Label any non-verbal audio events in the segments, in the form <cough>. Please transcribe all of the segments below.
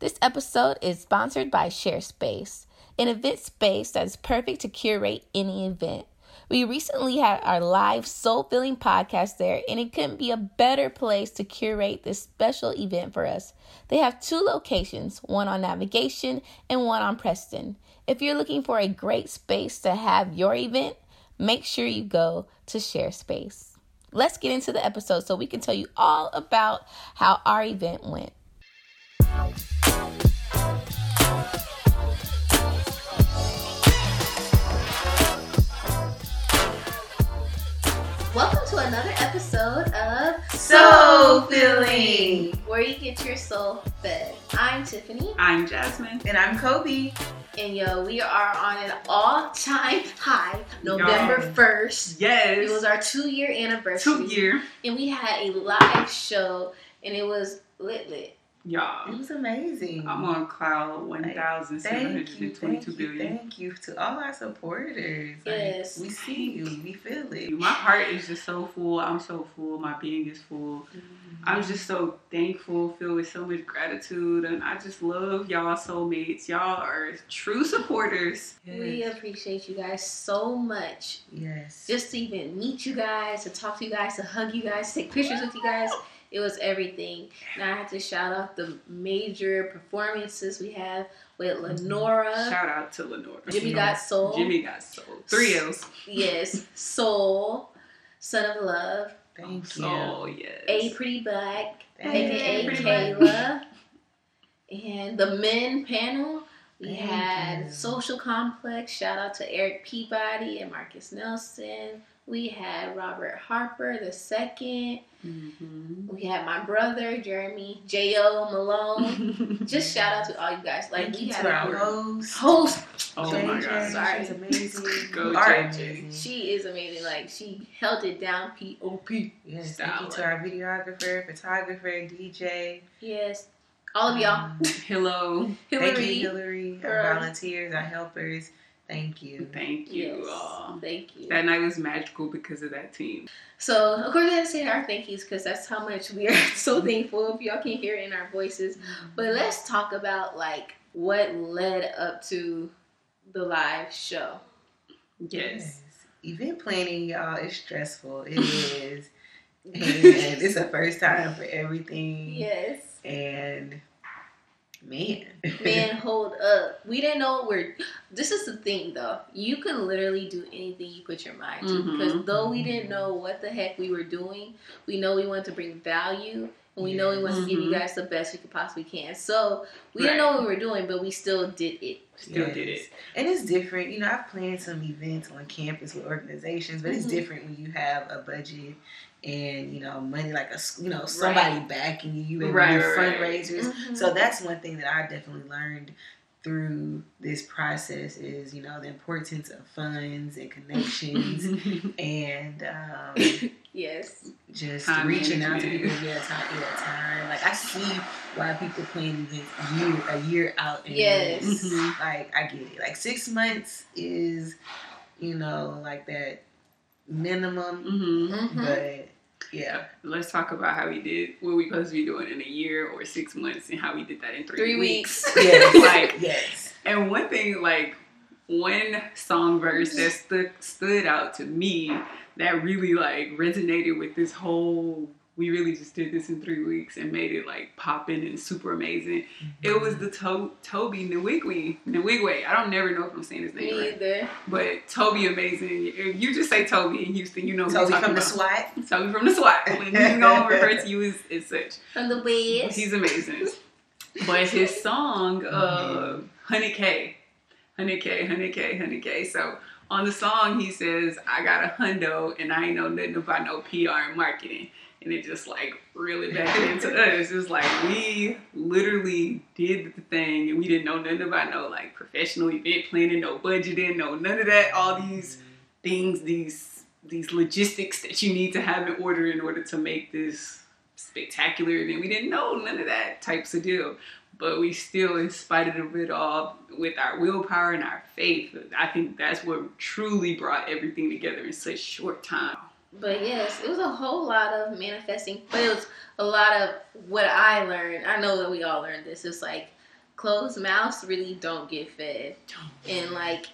This episode is sponsored by ShareSpace, an event space that is perfect to curate any event. We recently had our live soul filling podcast there, and it couldn't be a better place to curate this special event for us. They have two locations one on Navigation and one on Preston. If you're looking for a great space to have your event, make sure you go to ShareSpace. Let's get into the episode so we can tell you all about how our event went. Another episode of Soul Filling, where you get your soul fed. I'm Tiffany, I'm Jasmine. And I'm Kobe. and yo, we are on an all-time high, November Yo. first. Yes. It was our two-year anniversary, two year. and we had a live show, and it was lit lit. Y'all. It was amazing. I'm on cloud one thousand seven Thank you, thank you, billion. thank you to all our supporters. Like, Yes. we see you, we feel it. My heart is just so full. I'm so full. My being is full. Mm-hmm. I'm just so thankful, filled with so much gratitude, and I just love y'all soulmates. Y'all are true supporters. We appreciate you guys so much. yes. Just to even meet you guys, to talk to you guys, to hug you guys, take pictures with you guys. It was everything. And I have to shout out the major performances we have with mm-hmm. Lenora, Shout out to Lenora. Jimmy Got Soul. Jimmy got soul. Three L's. Yes, <laughs> Soul, Son of Love, Thank you. Soul, yes. A Pretty Black, Thank aka Pretty Kayla, and the men panel. We Thank had you. Social Complex. Shout out to Eric Peabody and Marcus Nelson. We had Robert Harper the second. Mhm. We had my brother Jeremy J.O. Malone. <laughs> Just shout out to all you guys. Like Thank we had to a host. host. Oh JJ. my god. Sorry. She's amazing. Go you JJ. She is amazing. Like she held it down. P O P. Yes, thank you to our videographer, photographer, DJ. Yes. All of y'all. Um, Hello. Hillary. Thank you, Hillary, our volunteers, our helpers. Thank you. Thank you Yes. all. Thank you. That night was magical because of that team. So, of course, we had to say our thank yous because that's how much we are <laughs> so thankful. If y'all can hear it in our voices. But let's talk about like what led up to the live show. Yes. Event planning, y'all, is stressful. It <laughs> is. and it's the first time for everything. Yes. And man. Man, <laughs> hold up. We didn't know what we're. This is the thing, though. You can literally do anything you put your mind to. Mhm. Because though we didn't know what the heck we were doing, we know we wanted to bring value. And we know we want to give you guys the best we could possibly can. So we didn't know what we were doing, but we still did it. Still Yes. did it. And it's different. You know, I've planned some events on campus with organizations, but it's Mhm. different when you have a budget and, you know, money like a you know, somebody backing you, you able Right, do right, right. fundraisers. Mhm. So that's one thing that I definitely learned through this process is, you know, the importance of funds and connections <laughs> and um, yes. just Time reaching out to people yeah, time, yeah, time. Like I see why people plan events year a year out. in Yes. Mhm. Like I get it. Like six months is, you know, like that minimum. hmm Mhm. But yeah, Let's talk about how we did what we supposed to be doing in a year or six months and how we did that in three, Three weeks. weeks. <laughs> yes, Like- yes. And one thing, like one song verse that stood stood out to me that really like resonated with this whole. We really just did this in three weeks and made it like poppin' and super amazing. It was the to- Toby Nwigwe. Nwigwe. I don't never know if I'm saying his name Me right. either. But Toby amazing. If you just say Toby in Houston, you know who Toby from the about. SWAT. Toby from the SWAT. <laughs> When he's gonna refer to you as, as such. From the West. He's amazing. <laughs> But his song, uh, Honey K, Honey K, Honey K, Honey K. So on the song, he says, I got a hundo and I ain't know nothing about no PR and marketing. And it just like really back it into us. It's like we literally did the thing and we didn't know nothing about no like professional event planning, no budgeting, no none of that. All these things, these these logistics that you need to have in order in order to make this spectacular event. We didn't know none of that types of deal. But we still, in spite of it all, with our willpower and our faith, I think that's what truly brought everything together in such short time. But yes, it was a whole lot of manifesting. But it was a lot of what I learned. I know that we all learned this. It's like closed mouths really don't get fed. And like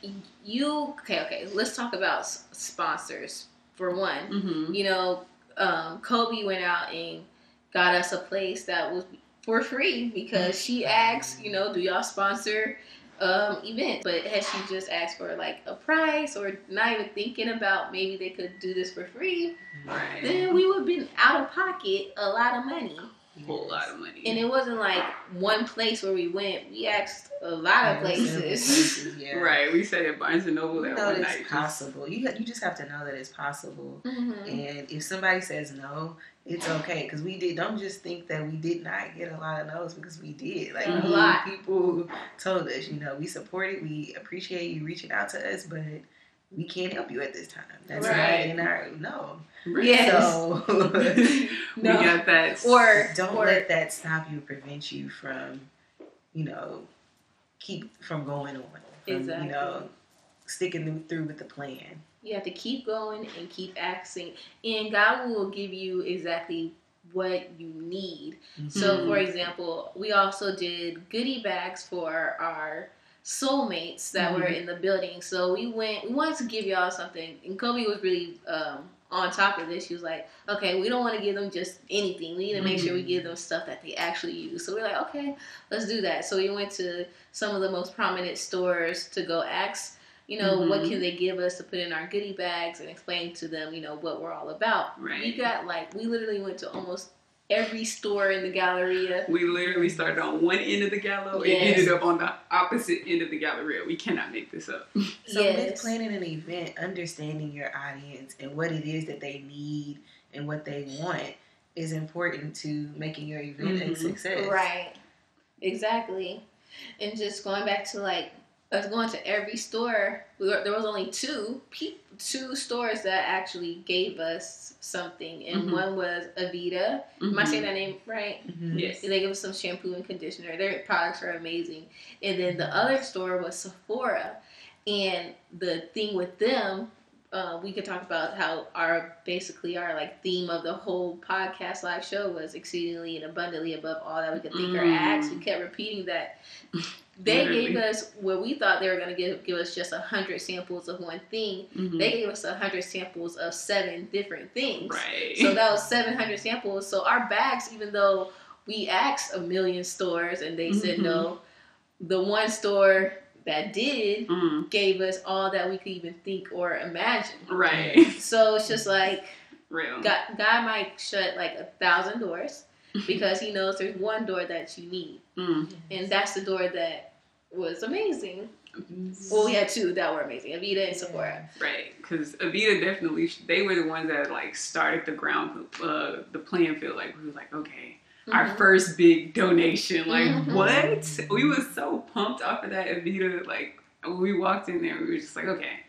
you, okay, okay, let's talk about sponsors for one. Mm-hmm. You know, um, Kobe went out and got us a place that was for free because she asked, you know, do y'all sponsor um event? But had she just asked for like a price or not even thinking about maybe they could do this for free, Right. then we would have been out of pocket a lot of money. whole lot of money. And it wasn't like one place where we went. We asked a lot of Yeah, places. places, yeah. <laughs> Right, we said at Barnes and Noble You that know one that night. possible. You you just have to know that it's possible. Mhm. And if somebody says no, it's okay because we did. Don't just think that we did not get a lot of no's because we did. Like A we- lot. people told us, you know, we support it. We appreciate you reaching out to us, but we can't help you at this time. That's Right. not in our no. Yes. So <laughs> we got that. Or don't or, let that stop you, prevent you from, you know, keep from going on. From, Exactly. You know, sticking through with the plan. You have to keep going and keep asking, and God will give you exactly what you need. So, Mhm. for example, we also did goodie bags for our soulmates that were Mhm. in the building. So we went. We wanted to give y'all something, and Kobe was really um, on top of this. She was like, "Okay, we don't want to give them just anything. We need to make sure we give them stuff that they actually use." So we're like, "Okay, let's do that." So we went to some of the most prominent stores to go ask you know, what Mhm. can they give us to put in our goodie bags and explain to them, you know, what we're all about. Right. We got like, we literally went to almost every store in the Galleria. We literally started on one end of the gallery Yes. and ended up on the opposite end of the Galleria. We cannot make this up. <laughs> So with planning an event, understanding your audience and what it is that they need and what they want is important to making your event a Mhm. success. Right. Exactly. And just going back to like us going to every store, we were, there was only two pe- two stores that actually gave us something, and Mhm. one was Aveda. Am I saying Mhm. that name right? Mhm. Yes. They give us some shampoo and conditioner. Their products are amazing. And then the other store was Sephora. And the thing with them, uh, we could talk about how our basically our like theme of the whole podcast live show was exceedingly and abundantly above all that we could think or Mm. ask. We kept repeating that. <laughs> They Literally. gave us where we thought they were gonna give give us just a hundred samples of one thing. Mhm. They gave us a hundred samples of seven different things. right. So that <laughs> was 700 samples. So our bags, even though we asked a million stores and they said Mhm. no, the one store that did Mm. gave us all that we could even think or imagine. Right. So it's just like Real. God, God might shut like a thousand doors because He knows there's one door that you need, Mm. and that's the door that was amazing. Well, we had two that were amazing: Aveda and Sephora. Right, because Aveda definitely they were the ones that like started the ground, uh, the playing field. Like we were like, okay, our Mhm. first big donation. Like Mhm. what? We was so pumped off of that Aveda. Like when we walked in there, we were just like, okay.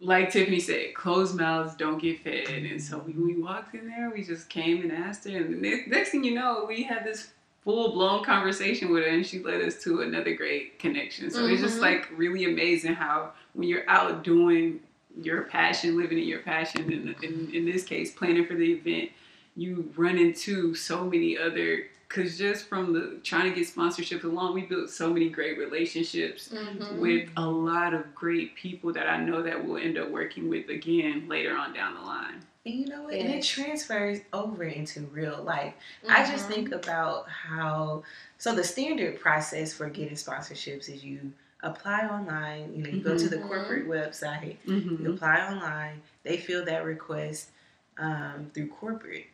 Like Tiffany said, closed mouths don't get fed. And so we, we walked in there, we just came and asked her. And the next, next thing you know, we had this full blown conversation with her, and she led us to another great connection. So it's just Mhm. like really amazing how when you're out doing your passion, living in your passion, and in, in this case, planning for the event, you run into so many other. Cause just from the trying to get sponsorships along, we built so many great relationships Mhm. with a lot of great people that I know that we'll end up working with again later on down the line. And you know what? And it transfers over into real life. I just Mhm. think about how so the standard process for getting sponsorships is you apply online, you know, you go to the Mhm. corporate website, Mm-hmm. you apply online, they fill that request um, through corporate.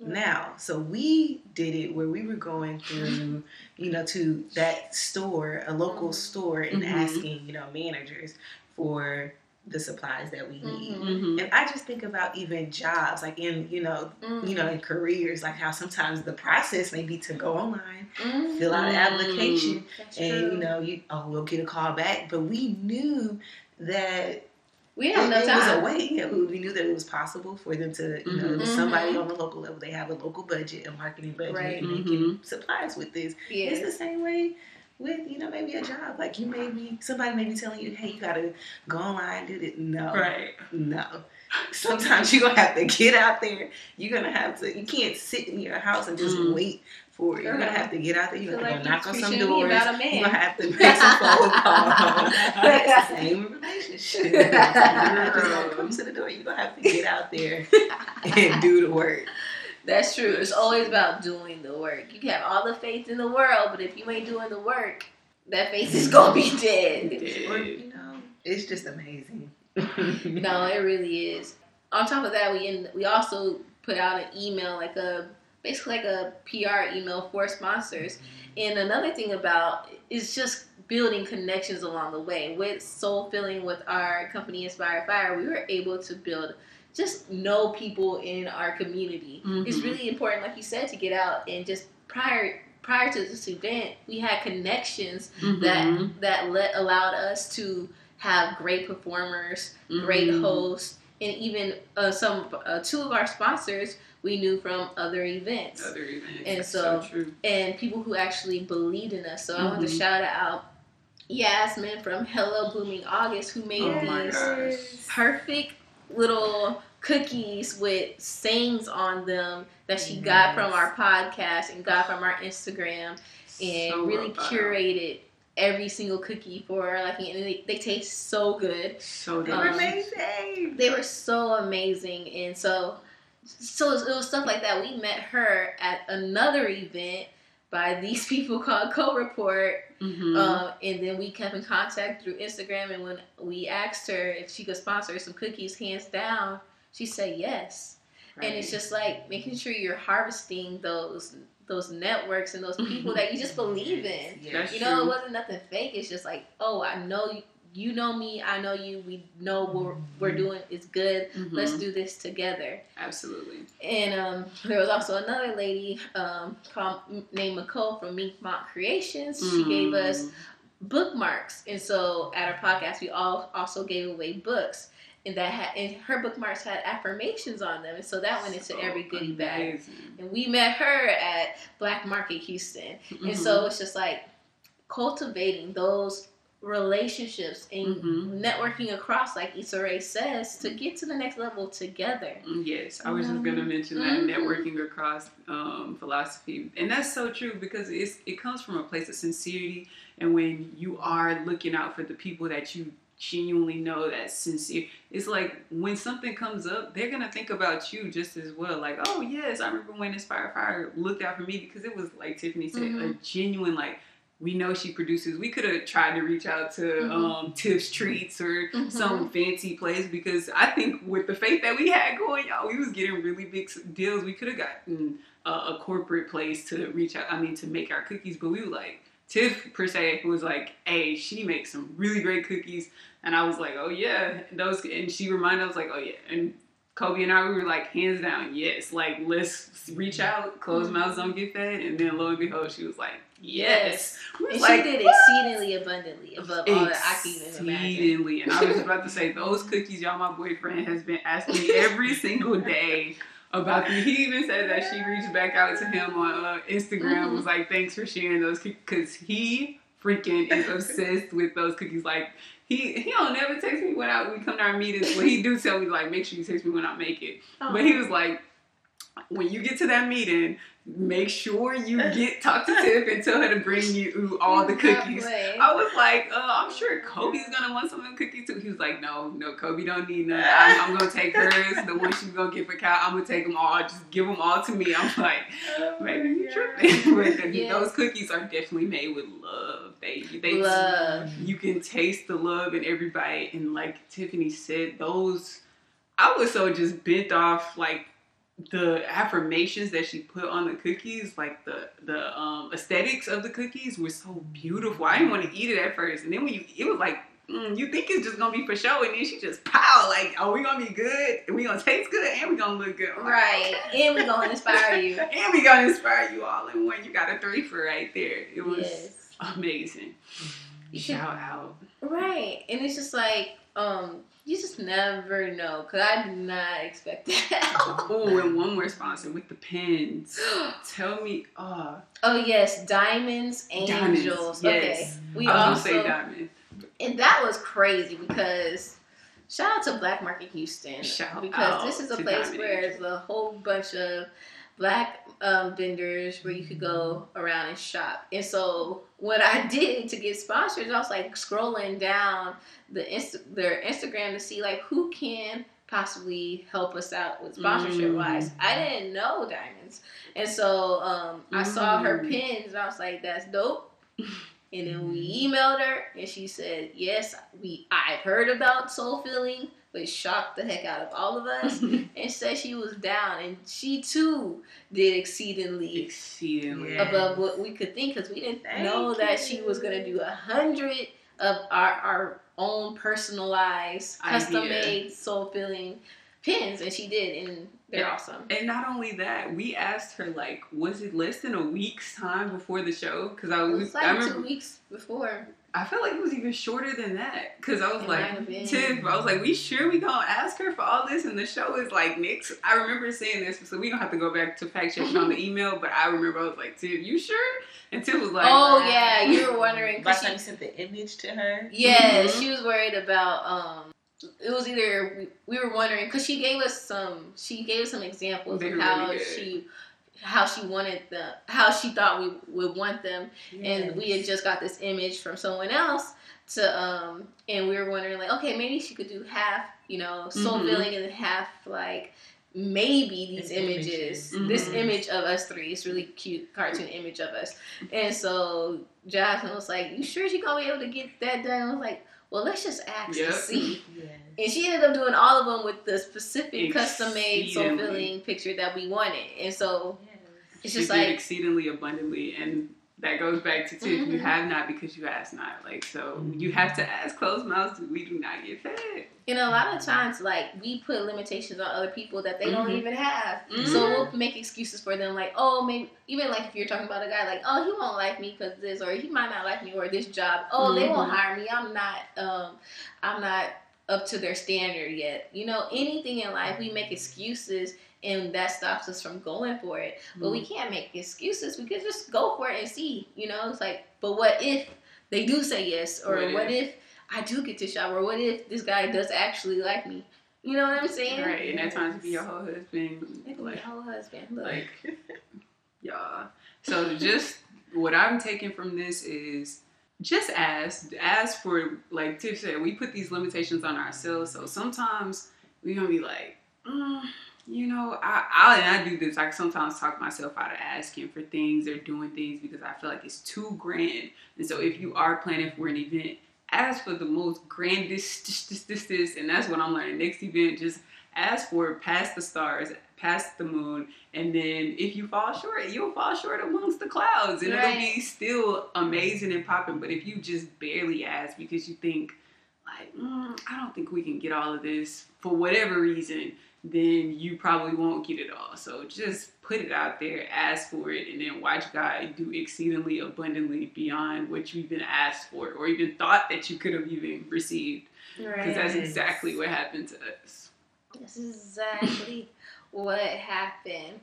Now, so we did it where we were going through, <laughs> you know, to that store, a local Mhm. store, and Mhm. asking, you know, managers for the supplies that we need. Mhm. Mm-hmm. And I just think about even jobs, like in, you know, Mhm. you know, in careers, like how sometimes the process may be to go online, Mhm. fill out an application, That's and true. you know, you oh, we'll get a call back. But we knew that we it, have no it time. was a way. Yeah, we, we knew that it was possible for them to, you know, Mhm. somebody Mhm. on the local level, they have a local budget, a marketing budget, Right. and they can supplies with this. It's the same way with, you know, maybe a job. Like you may be, somebody may be telling you, hey, you gotta go online, do this. No, Right. no. <laughs> Sometimes you're gonna have to get out there. You're gonna have to. You can't sit in your house and just Mm. wait for it. You're gonna have to get out there. You're gonna, Feel knock on some doors. about a man. You're gonna have to <laughs> make some phone calls. <laughs> Same relationship. You're not just gonna come to the door. You're gonna have to get out there and do the work. That's true. It's always about doing the work. You can have all the faith in the world, but if you ain't doing the work, that faith is gonna be <laughs> dead. Or, you know, it's just amazing. no, it really is. On top of that, we in, we also put out an email, like a basically like a PR email for sponsors. And another thing about is just building connections along the way. With Soul Filling, with our company Inspire Fire, we were able to build just know people in our community. It's Mhm. really important, like you said, to get out and just prior prior to this event, we had connections Mhm. that that let allowed us to have great performers, great Mhm. hosts, and even uh, some uh, two of our sponsors we knew from other events Other events. And That's so- true. and people who actually believed in us. So I want to Mhm. shout out Yasmin from Hello Blooming August who made Oh these perfect little cookies with sayings on them that she got from our podcast and got from our Instagram and So really well curated every single cookie for. Like, and they, they taste so good. So They Um, were delicious. amazing. They were so amazing, and so so it was stuff like that. We met her at another event by these <laughs> people called Co Report, Mhm. um, and then we kept in contact through Instagram. And when we asked her if she could sponsor some cookies, hands down, she said yes. And it's just like making sure you're harvesting those those networks and those people that you just believe in. That's You know, it wasn't nothing fake. It's just like, oh, I know you. Know me. I know you. We know what we're, we're doing is good. Mhm. Let's do this together. Absolutely. And um, there was also another lady um, called named Nicole from Mink Mont Creations. She gave Mm. us bookmarks, and so at our podcast, we all also gave away books, and that had and her bookmarks had affirmations on them, and so that went into So every goodie bag. And we met her at Black Market Houston, and Mhm. so it's just like cultivating those relationships and Mhm. networking across, like Issa Rae says, to get to the next level together. Mm, Yes, I was just gonna mention that Mhm. networking across um, philosophy, and that's so true because it's it comes from a place of sincerity, and when you are looking out for the people that you genuinely know that's sincere, it's like when something comes up, they're gonna think about you just as well. Like, oh yes, I remember when Inspire Fire looked out for me because it was like Tiffany said, a Mhm. genuine like. We know she produces. We could have tried to reach out to Mhm. um, Tips Treats or Mhm. some fancy place because I think with the faith that we had going, y'all, we was getting really big deals. We could have gotten a, a corporate place to reach out. I mean, to make our cookies, but we were like Tiff per se was like, "Hey, she makes some really great cookies," and I was like, "Oh yeah, those." And she reminded us like, "Oh yeah," and Kobe and I we were like, hands down, yes. Like let's reach out, closed Mm-hmm. mouths don't get fed, and then lo and behold, she was like, yes. And like, she did "What?" exceedingly abundantly above all that I can even imagine. Exceedingly. And I was about to say, those cookies, y'all, my boyfriend has been asking me every <laughs> single day about them. He even said that she reached back out to him on uh, Instagram, Mhm. was like, thanks for sharing those cookies. Because he freaking is obsessed with those cookies. Like, he he don't never text me when I, we come to our meetings, but he do tell me, like, make sure you text me when I make it. But he was like, when you get to that meeting, make sure you <laughs> get talk to Tiff and tell her to bring you all the cookies. I was like, uh, I'm sure Kobe's gonna want some of the cookies too. He was like, No, no, Kobe don't need none. I'm, I'm gonna take <laughs> hers, the one she's gonna get for Kyle. I'm gonna take them all. Just give them all to me. I'm like, maybe you tripping. <laughs> but Yes. those cookies are definitely made with love. They, they, Love. you can taste the love in every bite. And like Tiffany said, those, I was so just bent off like the affirmations that she put on the cookies, like the the um, aesthetics of the cookies were so beautiful. I didn't want to eat it at first, and then when you, it was like. Mm, you think it's just gonna be for show, and then she just pow like, "Oh, we gonna be good, and we gonna taste good, and we gonna look good." I'm Right. okay. And we gonna inspire you. <laughs> and we gonna inspire you all in one. You got a three for right there. It was Yes. amazing. Shout out. Right. And it's just like, um, you just never know. Cause I did not expect that. <laughs> Oh, <laughs> and one more sponsor with the pins. Tell me, uh, oh yes, diamonds, angels. Diamonds, Okay. yes. We I was also say diamond. and that was crazy because shout out to Black Market Houston Shout because this is a place Diamond where there's a whole bunch of black um, vendors where you could go around and shop. And so what I <laughs> did to get sponsors, I was like scrolling down the Inst- their Instagram to see like who can possibly help us out with sponsorship wise. Mm. I didn't know diamonds, and so um, I saw her Mm. pins, and I was like, "That's dope." And then we emailed her, and she said, "Yes, we I've heard about soul filling, but shocked the heck out of all of us." <laughs> and said she was down, and she too did exceedingly Exceedingly. Above what we could think because we didn't Thank know that she was gonna do a hundred of our our own personalized, custom made soul filling pins, and she did, and they're Yeah. awesome. And not only that, we asked her like, was it less than a week's time before the show? Because I It was, was I like remember, two weeks before. I felt like it was even shorter than that. Because I was It like, might. Tiff, I was like, we sure we gonna ask her for all this? And the show is like next. I remember saying this, so we don't have to go back to fact checking on the <laughs> email. But I remember I was like, Tiff, you sure? And Tiff was like, oh yeah, you were wondering By the time you sent the image to her. Yeah, Mhm. she was worried about. um It was either we, we were wondering because she gave us some. She gave us some examples They of how really she, how she wanted them, how she thought we would want them, and we had just got this image from someone else to, um, and we were wondering like, okay, maybe she could do half, you know, soul Mhm. filling and half like maybe these An images. images. This image of us three is really cute cartoon image of us. And so Jasmine was like, You sure she gonna be able to get that done? I was like, Well let's just ask Yep. and see. <laughs> Yes. And she ended up doing all of them with the specific custom made soul filling picture that we wanted. And so Yes. it's she just did like exceedingly abundantly, and that goes back to Tiff. You Mhm. have not because you ask not. Like so, you have to ask closed mouths. We do not get fed. And a lot of times, like we put limitations on other people that they don't Mhm. even have. Mhm. So we'll make excuses for them, like, oh, maybe even like if you're talking about a guy, like, oh, he won't like me because this, or he might not like me, or this job. Oh, they won't Mhm. hire me. I'm not, um, I'm not up to their standard yet. You know, anything in life, we make excuses, and that stops us from going for it. But we can't make excuses. We could just go for it and see. You know, it's like, but what if they do say yes, or What what, if? if? I do get to shower? or what if this guy does actually like me? You know what I'm saying? Right, and at times be your whole husband. Maybe Like, whole husband. Look. like <laughs> y'all. So just what I'm taking from this is just ask, ask for like Tiff said, we put these limitations on ourselves. So sometimes we gonna be like, mm, you know, I, I and I do this. I sometimes talk myself out of asking for things or doing things because I feel like it's too grand. And so if you are planning for an event, ask for the most grandest, <laughs> this, this, this, this, and that's what I'm learning. Next event, just ask for past the stars, past the moon, and then if you fall short, you'll fall short amongst the clouds, and it'll be still amazing and popping. But if you just barely ask because you think, like, mm, I don't think we can get all of this for whatever reason, then you probably won't get it all. So just put it out there, ask for it, and then watch God do exceedingly abundantly beyond what you've been asked for or even thought that you could have even received. Because that's exactly what happened to us. This is exactly what happened.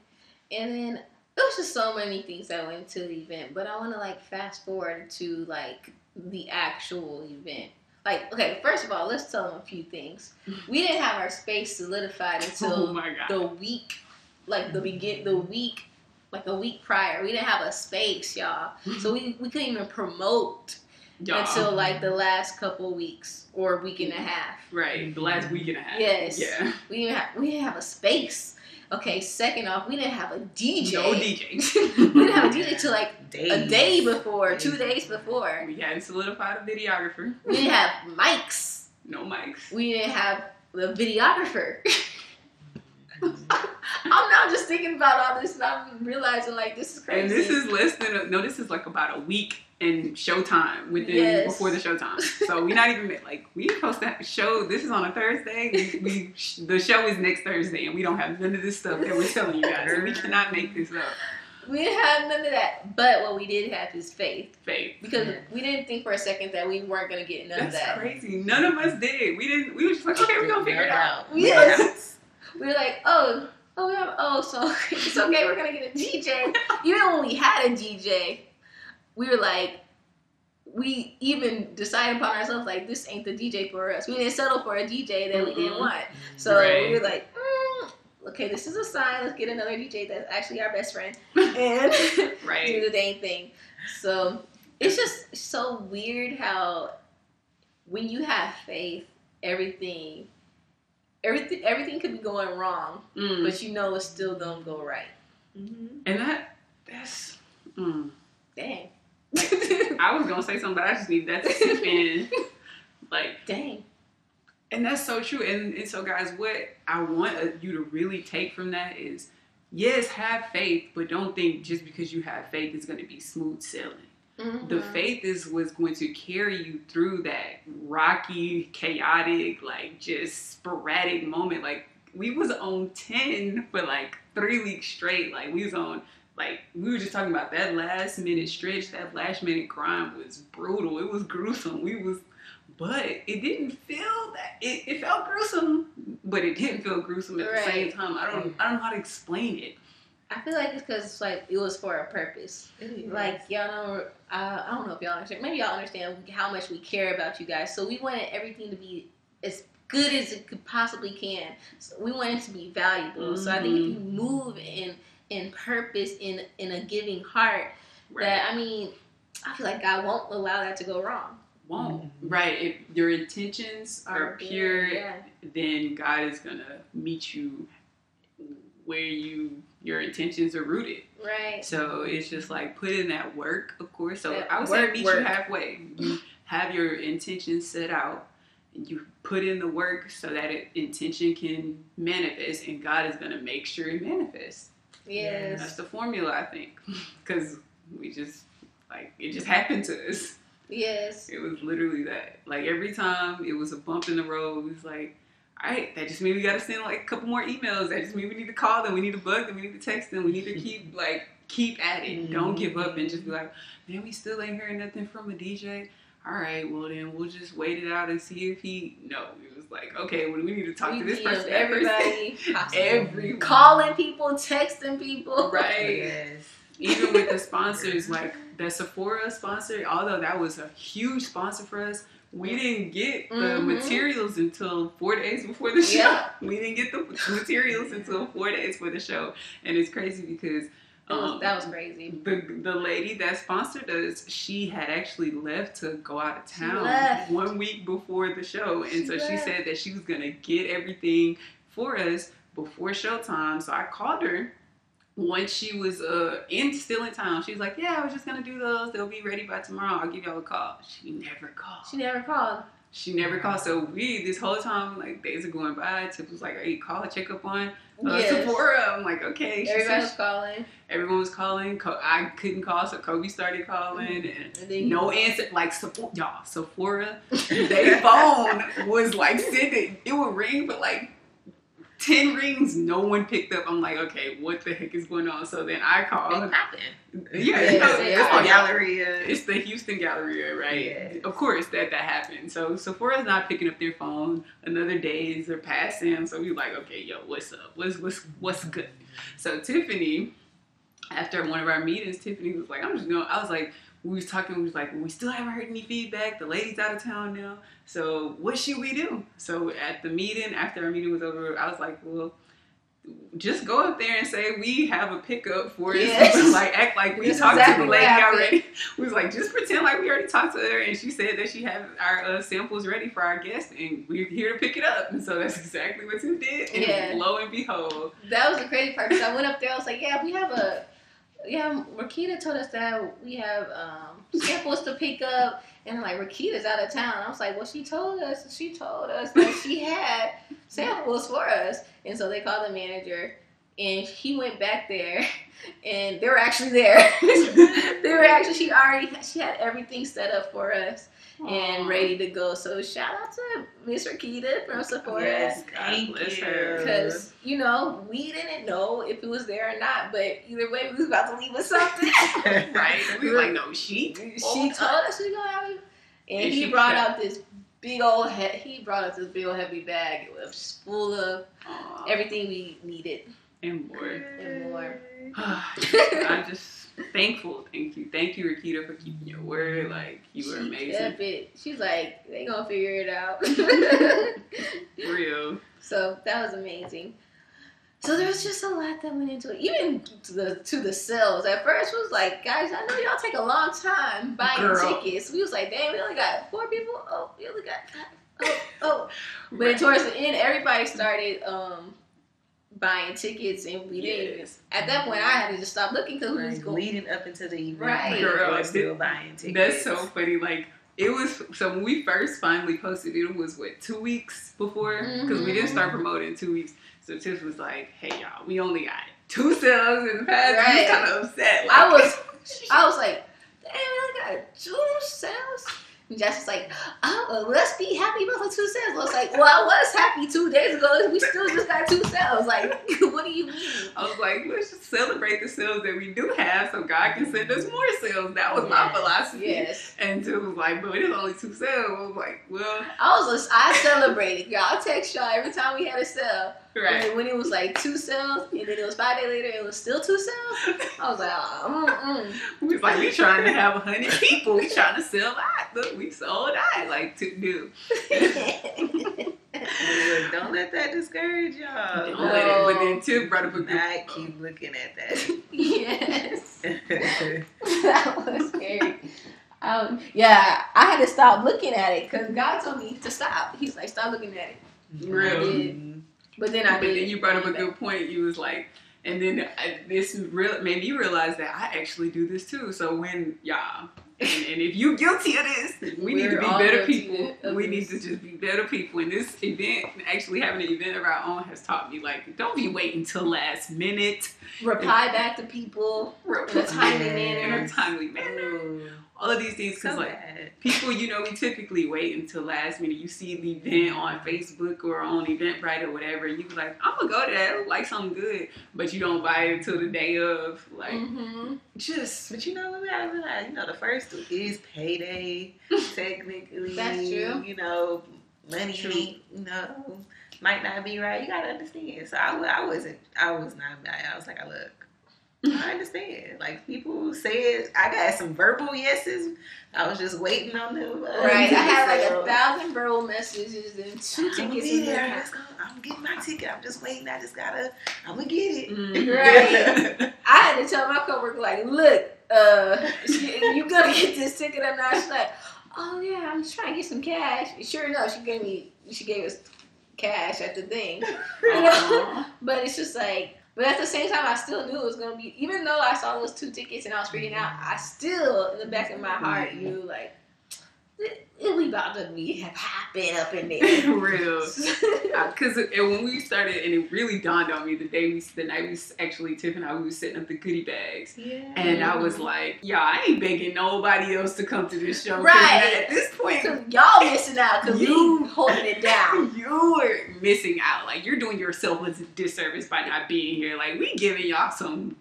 And then there was just so many things that went to the event, but I want to like fast forward to like the actual event. Like, okay, first of all, let's tell them a few things. We didn't have our space solidified <laughs> oh until God. the week, like the begin, the week, like a week prior. We didn't have a space, y'all. So we, we couldn't even promote Y'all. until like the last couple weeks or week and a half. Right, the last week and a half. Yes. Yeah. We didn't have we didn't have a space. Okay, second off, we didn't have a DJ. No DJs. <laughs> we didn't have a DJ till like Days. a day before, two Days. days before. we hadn't solidified a videographer. We didn't have mics. No mics. We didn't have the videographer. <laughs> I'm now just thinking about all this and I'm realizing like this is crazy. And this is less than a, no. This is like about a week in showtime within Yes. before the showtime. So we're not even like we supposed to have a show. This is on a Thursday. We, we the show is next Thursday, and we don't have none of this stuff that we're telling you guys. So we cannot make this up. we didn't have none of that. But what we did have is faith. Faith. Because we didn't think for a second that we weren't gonna get none That's of that. That's crazy. None of us did. We didn't. We were just like, okay, we're gonna figure it out. Yes. We were like, <laughs> oh, oh, we have, oh, so <laughs> it's okay. We're gonna get a DJ. <laughs> even when we had a DJ, we were like, we even decided upon ourselves like this ain't the DJ for us. We didn't settle for a DJ that we didn't want. So Right. we were like, mm, okay, this is a sign. Let's get another DJ that's actually our best friend <laughs> and <laughs> Right. do the dang thing. So it's just so weird how when you have faith, everything, everything, everything could be going wrong, Mm. but you know it's still gonna go right. Mm-hmm. And that that's mm. Dang, <laughs> I was gonna say something, but I just need that to sink in. <laughs> Like, dang. and that's so true. And, and so, guys, what I want uh, you to really take from that is, yes, have faith, but don't think just because you have faith it's gonna be smooth sailing. The Mhm. faith is what's going to carry you through that rocky, chaotic, like just sporadic moment. Like we was on ten for like three weeks straight. Like we was on like we were just talking about that last minute stretch, that last minute grind was brutal. It was gruesome. We was but it didn't feel that it, it felt gruesome, but it didn't feel gruesome at the same time. I don't I don't know how to explain it. I feel like it's because like it was for a purpose. Is. Like y'all know, uh, I don't know if y'all understand. Maybe y'all understand how much we care about you guys. So we wanted everything to be as good as it could possibly can. So we wanted it to be valuable. So I think if you move in in purpose, in in a giving heart, that I mean, I feel like God won't allow that to go wrong. won't. Mhm. Right. If your intentions are good, pure, yeah. then God is gonna meet you where you your intentions are rooted. Right. So it's just like put in that work, of course. So That I would say work, meet you halfway. You have your intentions set out and you put in the work so that it, intention can manifest and God is gonna make sure it manifests. That's the formula I think. <laughs> Cause we just like it just happened to us. Yes. It was literally that. Like every time it was a bump in the road, it was like, all right, that just means we got to send like a couple more emails. That just means we need to call them. We need to bug them. We need to text them. We need to keep <laughs> like keep at it. Don't give up and just be mm-hmm. like, man, we still ain't hearing nothing from a DJ. All right, well then we'll just wait it out and see if he. No, like, okay, well we need to talk We to this person. that everybody, <laughs> possible. Every calling people, texting people. Right. Yes. even with the sponsors, like the Sephora sponsor, although that was a huge sponsor for us, we didn't get the Mhm. materials until four days before the show. Yeah. <laughs> We didn't get the materials until four days for the show, and it's crazy because It was, um, that was crazy. the the lady that sponsored us, she had actually left to go out of town one week before the show, and She so she said that she was gonna get everything for us before showtime. So I called her once she was uh in still in town. She was like, "Yeah, I was just gonna do those. They'll be ready by tomorrow. I'll give y'all a call." She never called. She never called. She never called. So we this whole time like days are going by. Tiff was like, "Hey, call, check up on uh, Yes. Sephora." I'm like, "Okay." She Everybody was calling. Everyone was calling. Co- I couldn't call, so Kobe started calling, and And then no answer. Like Sephora, y'all, Sephora, <laughs> their phone was like sending. It would ring, but like ten rings, no one picked up. I'm like, okay, what the heck is going on? So then I It called. happened. Yeah, yeah, you know, it come on. Galleria. It's the Houston Galleria, right? Yes. Of course that that happened. So Sephora's not picking up their phone. Another days are passing. So we like, okay, yo, what's up? What's what's what's good? So Tiffany, after one of our meetings, Tiffany was like, I'm just going. I was like, we was talking. We was like, we still haven't heard any feedback. The lady's out of town now. So what should we do? So at the meeting, after our meeting was over, I was like, well. Just go up there and say we have a pickup for. Yes. <laughs> like act like we talked exactly to the lady already. <laughs> We was like, just pretend like we already talked to her, and she said that she had our uh, samples ready for our guests, and we're here to pick it up. And so that's exactly what Tim did. And Yeah. lo and behold, That was the crazy part. Because I went up there. I was like, yeah, we have a. Yeah, Rakita told us that we have um, samples to pick up, and I'm like Rakita's out of town. I was like, well, she told us. She told us that she had <laughs> samples for us, and so they called the manager, and he went back there, <laughs> and they were actually there. <laughs> they were actually. She already. She had everything set up for us and Aw. ready to go. So shout out to Miss Rakita from Sephora. Yes, thank bless you. Because, you know, we didn't know if it was there or not, but either way, we was about to leave with something. <laughs> right? We were like, no, she. she told us she was going to have it. And, And he she brought kept- out this big old, he- he brought us this big old heavy bag. It was full of Aw, everything we needed and more. and more. <sighs> I'm <laughs> just thankful. Thank you, thank you, Rakita, for keeping your word. Like you were she amazing, it. She's like, they going to figure it out. <laughs> real. so that was amazing. So there was just a lot that went into it. Even to the to the sales. At first was like, guys, I know y'all take a long time buying Girl. tickets. We was like, damn, we only got four people. Oh, we only got oh oh. <laughs> But then towards the end, everybody started um buying tickets, and we didn't. Yes. At that point, I had to just stop looking because we was Like, going. leading up into the event, Right. people Girl, were still buying tickets. That's so funny. Like it was so when we first finally posted it, it was what two weeks before because we didn't start mm-hmm. promoting two weeks. So Tiff was like, "Hey y'all, we only got two sales in the past." We Right. was kind of upset. Like, I was, I was like, damn, I got two sales. Was like, oh, let's be happy about the two sales. I was like, well, I was happy two days ago. We still just got two sales. Like, <laughs> what do you mean? I was like, let's just celebrate the sales that we do have, so God can send us more sales. That was my philosophy. Yes. And Tiff was like, but it's only two sales. I was like, well, I was just, I celebrated. Y'all I text y'all every time we had a sale. Right. And when it was like two sales, and then it was five days later, it was still two sales. I was like, oh, mm-mm. We was like, we trying to have a hundred people. We trying to sell out. Look, we sold out. Like two do. Don't let that discourage y'all. Don't let it- But then Tiff brought up a good. not keep looking at that. <laughs> yes. that. <laughs> that was scary. Um, yeah, I had to stop looking at it because God told me to stop. He's like, stop looking at it. Really? But then I But then you brought up a good point. You was like, and then I, this real made me realize that I actually do this too. So when y'all, and, and if you guilty of this, we need to be better people. We need to just be better people. And this event, actually having an event of our own, has taught me like, don't be waiting till last minute. reply back to people in a timely Yeah. in a timely manner. Ooh, All of these things, because so like bad. people, you know, we typically wait until last minute. You see the event on Facebook or on Eventbrite or whatever, and you be like, I'm gonna go to that. It look like something good, but you don't buy it until the day of. Like, Mm-hmm. just But you know what we gotta realize, you know, the first is payday, <laughs> technically. That's true. You know, money, True. you know, might not be right. You gotta understand. So I, I wasn't, I was not. I was like, I look, I understand. Like people said, I got some verbal yeses. I was just waiting on them. uh, Right. I had like a thousand verbal messages and two I'm tickets be there. I'm getting my ticket. I'm just waiting. I just gotta. I'm gonna get it. mm, <laughs> Right. I had to tell my coworker like, look, uh, <laughs> you gonna get this ticket or not? She's like, oh yeah, I'm just trying to get some cash. Sure enough, she gave me, she gave us cash at the thing. <laughs> You know? But it's just like, but at the same time, I still knew it was gonna be. Even though I saw those two tickets and I was freaking out, I still, in the back of my heart, mm-hmm. knew like, we about to be happen up in there. <laughs> real. Because uh, when we started, and it really dawned on me the day we, the night we actually Tiff and I we was setting up the goodie bags. Yeah. And I was like, yeah, I ain't begging nobody else to come to this show. Right. At this point, y'all missing out because You- holding it down. <laughs> you're missing out. Like you're doing yourself a disservice by not being here. Like we giving y'all some.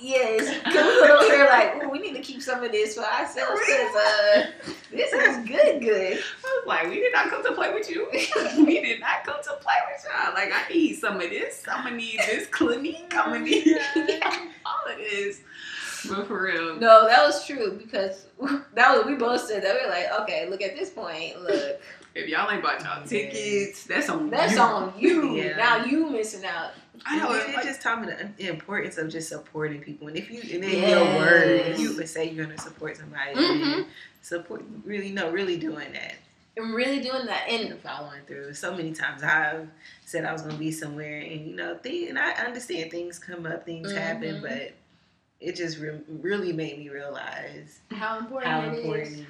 Yes, because we went over there like, "Ooh, we need to keep some of this for ourselves because uh, this is good, good. I was like, we did not come to play with you. <laughs> we did not come to play with y'all. Like I need some of this. I'm gonna need this clinique. I'm gonna need <laughs> all of this. But for real, No, that was true because <laughs> that was we both said that we were like, okay, look at this point, look, if y'all ain't bought y'all tickets, that's on that's you. on you. Yeah. Now you missing out. I know. it, it like, just taught me the importance of just supporting people. And if you, and in Yes. your word, if you would say you're gonna support somebody, Mhm. support. Really, no, really doing that And really doing that, and following through. So many times I've said I was gonna be somewhere, and you know, things. And I understand things come up, things happen, Mhm. but it just re- really made me realize how important how it is. important it is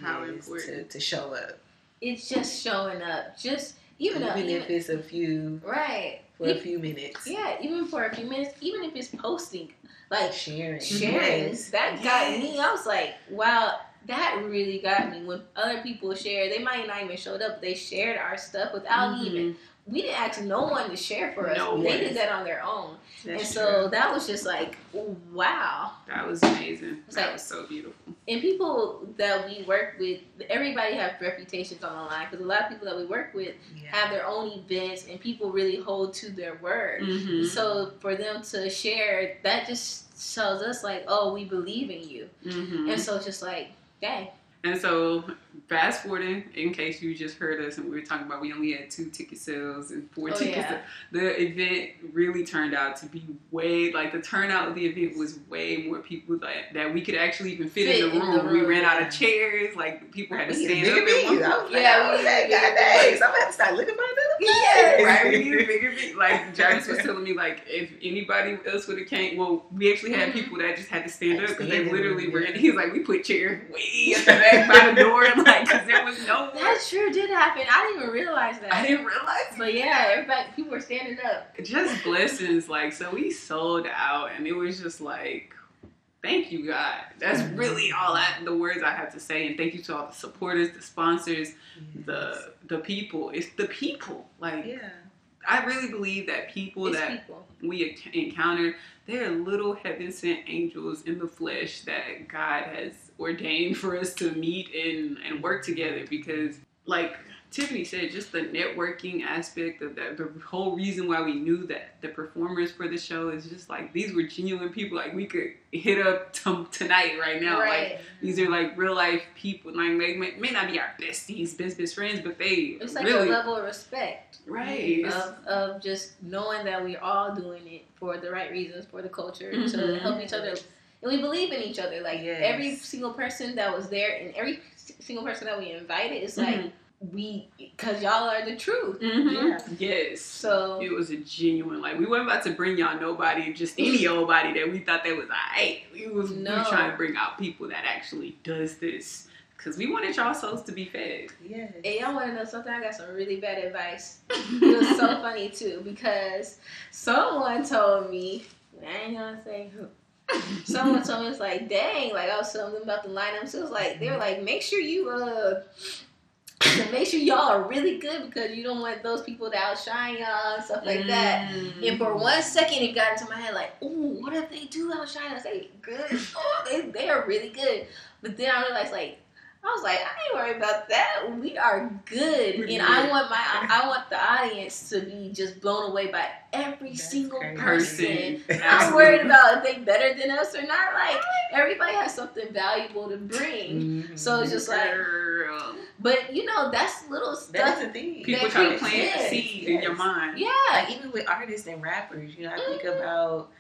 important. To, to show up, It's just showing up, just even even, even, if it's a few right, for a few minutes. yeah, even for a few minutes, even if it's posting, like Sharing, sharing. Yes. That got me. I was like, wow, that really got me. When other people share, they might not even showed up. They shared our stuff without Mhm. even. We didn't ask no one to share for us. No they did that on their own, That's and so that was just like, wow. that was amazing. It's That like- was so beautiful. And people that we work with, everybody have reputations on the line because a lot of people that we work with. Yeah. have their own events, and people really hold to their word. Mhm. So for them to share, that just shows us like, oh, we believe in you. Mhm. And so it's just like, dang. And so, fast forwarding, in case you just heard us and we were talking about we only had two ticket sales and four Oh, tickets, yeah. the event really turned out to be way, like the turnout of the event was way more people that, that we could actually even fit, Fit in the in room. we ran out of chairs, like people had to We stand up. at one bees. I was point. like, Yeah, I was we need God bigger dang, bees. so I'm gonna have to start looking for another Yeah, right, we need a bigger. Like Jarvis was telling me, like if anybody else would have came, well, we actually had people that just had to stand up because they literally were. He's like, we put chairs way at <laughs> the by the door, <laughs> like because there was no. That sure did happen. I didn't even realize that. I didn't realize. But yeah, everybody, people were standing up. Just blessings, like so we sold out, and it was just like. Thank you, God. That's mm-hmm. really all I, the words I have to say. And thank you to all the supporters, the sponsors, mm-hmm. the the people. It's the people. Like yeah. I really believe that people It's that people. we encounter, they're little heaven sent angels in the flesh that God has ordained for us to meet and, and work together because, like Tiffany said, just the networking aspect of that, the whole reason why we knew that the performers for the show is just like these were genuine people. Like we could hit up t- tonight, right now. Like right. these are like real life people. Like they may, may not be our besties, best best friends, but they It's like really a level of respect right. Of, of just knowing that we're all doing it for the right reasons for the culture to Mhm. help each other. And we believe in each other. Like Yes. every single person that was there and every single person that we invited, is like Mhm. we, because y'all are the truth. Mhm. Yeah. Yes. So It was a genuine like we weren't about to bring y'all nobody, just any <laughs> old body that we thought that was alright. We was we No. were trying to bring out people that actually does this because we wanted y'all souls to be fed. Yes. And y'all want to know something? I got some really bad advice. <laughs> It was so funny too because someone told me, I ain't gonna say who. Someone told me it's like, dang, like I was telling them about the lineup. So it was like they were like, make sure you uh <laughs> make sure y'all are really good because you don't want those people to outshine y'all and stuff like that. Mm. And for one second, it got into my head like, ooh, what if they do outshine us? They good. Oh, they, they are really good. But then I realized like, I was like, I ain't worried about that. We are good, We're and I want my, <laughs> I want the audience to be just blown away by every That's single crazy. person. person. I'm worried about if they better than us or not. Like everybody has something valuable to bring. Mhm. So it's just like, Girl. but you know, that's little that's stuff. the thing. People They try to plant a kids. seed in your mind. Yeah, like even with artists and rappers, you know, I think Mhm. about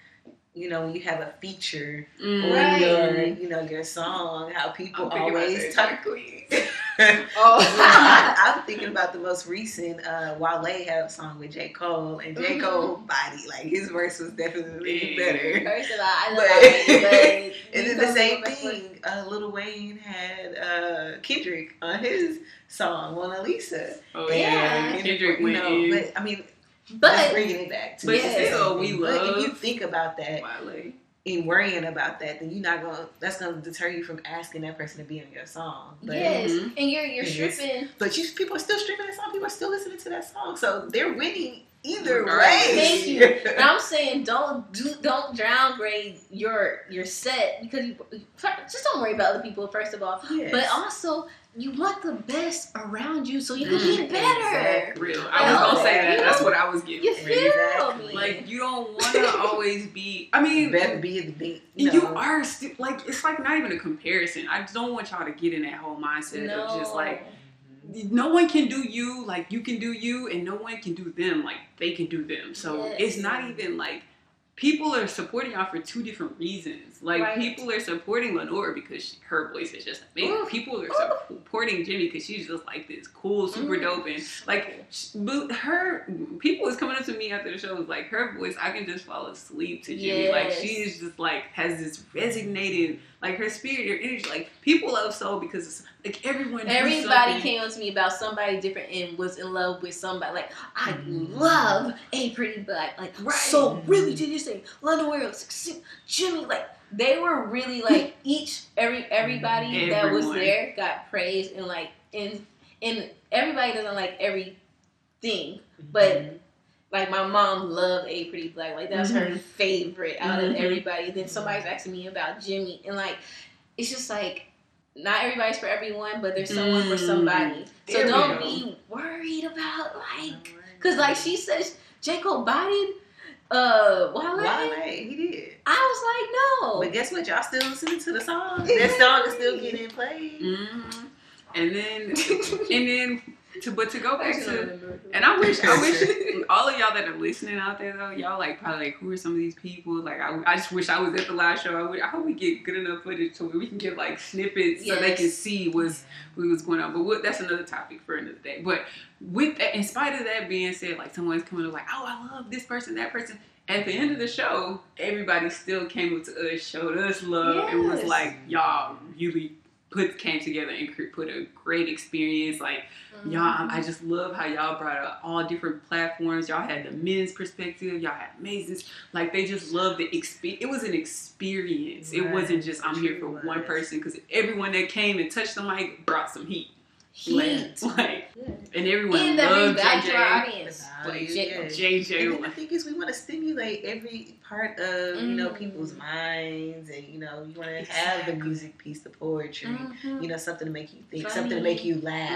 you know when you have a feature Mm. or Right. your you know your song, how people I'm always talk. Dark Queen. <laughs> oh, <laughs> I'm thinking about the most recent. Uh, Wale had a song with J Cole, and J Mhm. Cole body like his verse was definitely Yeah. better. First of all, I love But- it, <laughs> but And then the same thing, uh, Lil Wayne had uh, Kendrick on his song Mona Lisa. Oh Yeah. yeah, Kendrick you went know, in. but I mean, But bringing it back to But the still, we. But if you think about that Wale. and worrying about that, then you're not gonna. That's gonna deter you from asking that person to be on your song. But, yes, Mhm. and you're you're stripping. but you, people are still stripping that song. People are still listening to that song, so they're winning either Regardless. way. Thank you. And I'm saying don't do don't downgrade your your set because you just don't worry about the people first of all, Yes. but also you want the best around you so you can Mhm. get better. Exactly. Real. I was gonna say that. That's what I was getting. You from. feel Exactly. me? Like you don't want to <laughs> always be. I mean, better be the big. you, You, are still like it's like not even a comparison. I just don't want y'all to get in that whole mindset of just like no one can do you like you can do you, and no one can do them like they can do them. So Yes. it's not even like. People are supporting y'all for two different reasons. Like Right. people are supporting Lenore because she, her voice is just amazing. Oof. People are Oof. supporting Jimmy because she's just like this cool, super Mm. dope, and like her people was coming up to me after the show was like her voice i can just fall asleep to jimmy like Yes. she is just like has this resonated like her spirit her energy like people love soul because it's like everyone Everybody came up to me about somebody different and was in love with somebody. Like I Mhm. love a pretty black. Like Right. so really did you say London Williams, Jimmy? Like they were really like <laughs> each every everybody that was there got praised and like and and everybody doesn't like everything, but like my mom loved a pretty black. Like that was her Mhm. favorite out of Mhm. everybody. Then somebody's asking me about Jimmy, and like it's just like not everybody's for everyone, but there's someone for Mm. somebody. So There we don't be worried about like, cause like she says, J Cole bodied. Uh, Wale. Wale, he did. I was like, no. But guess what? Y'all still listening to the song. That song is still getting played. hmm And then, and then, to but to go back to, and I wish, I wish <laughs> <laughs> all of y'all that are listening out there though, y'all like probably like who are some of these people? Like I, I just wish I was at the live show. I, would, I hope we get good enough footage to where we can get like snippets so they can see what's what was going on. But what, that's another topic for another day. But with that, in spite of that being said, like someone's coming up like, oh, I love this person, that person. At the end of the show, everybody still came up to us, showed us love, and was like, y'all really put came together and put a great experience. Like y'all, Mm-hmm. I just love how y'all brought up all different platforms. Y'all had the men's perspective. Y'all had amazing. Like they just loved the experience. It was an experience. It wasn't just I'm here for one person because everyone that came and touched the mic brought some heat. Heat. Like, like, and everyone And that loved brings back to our JJ. audience. Value, J- yes. JJ. And then the thing is, we want to stimulate every part of you know Mm. people's minds, and you know you want to have the music piece, the poetry, Mhm. you know something to make you think, Funny. something to make you laugh.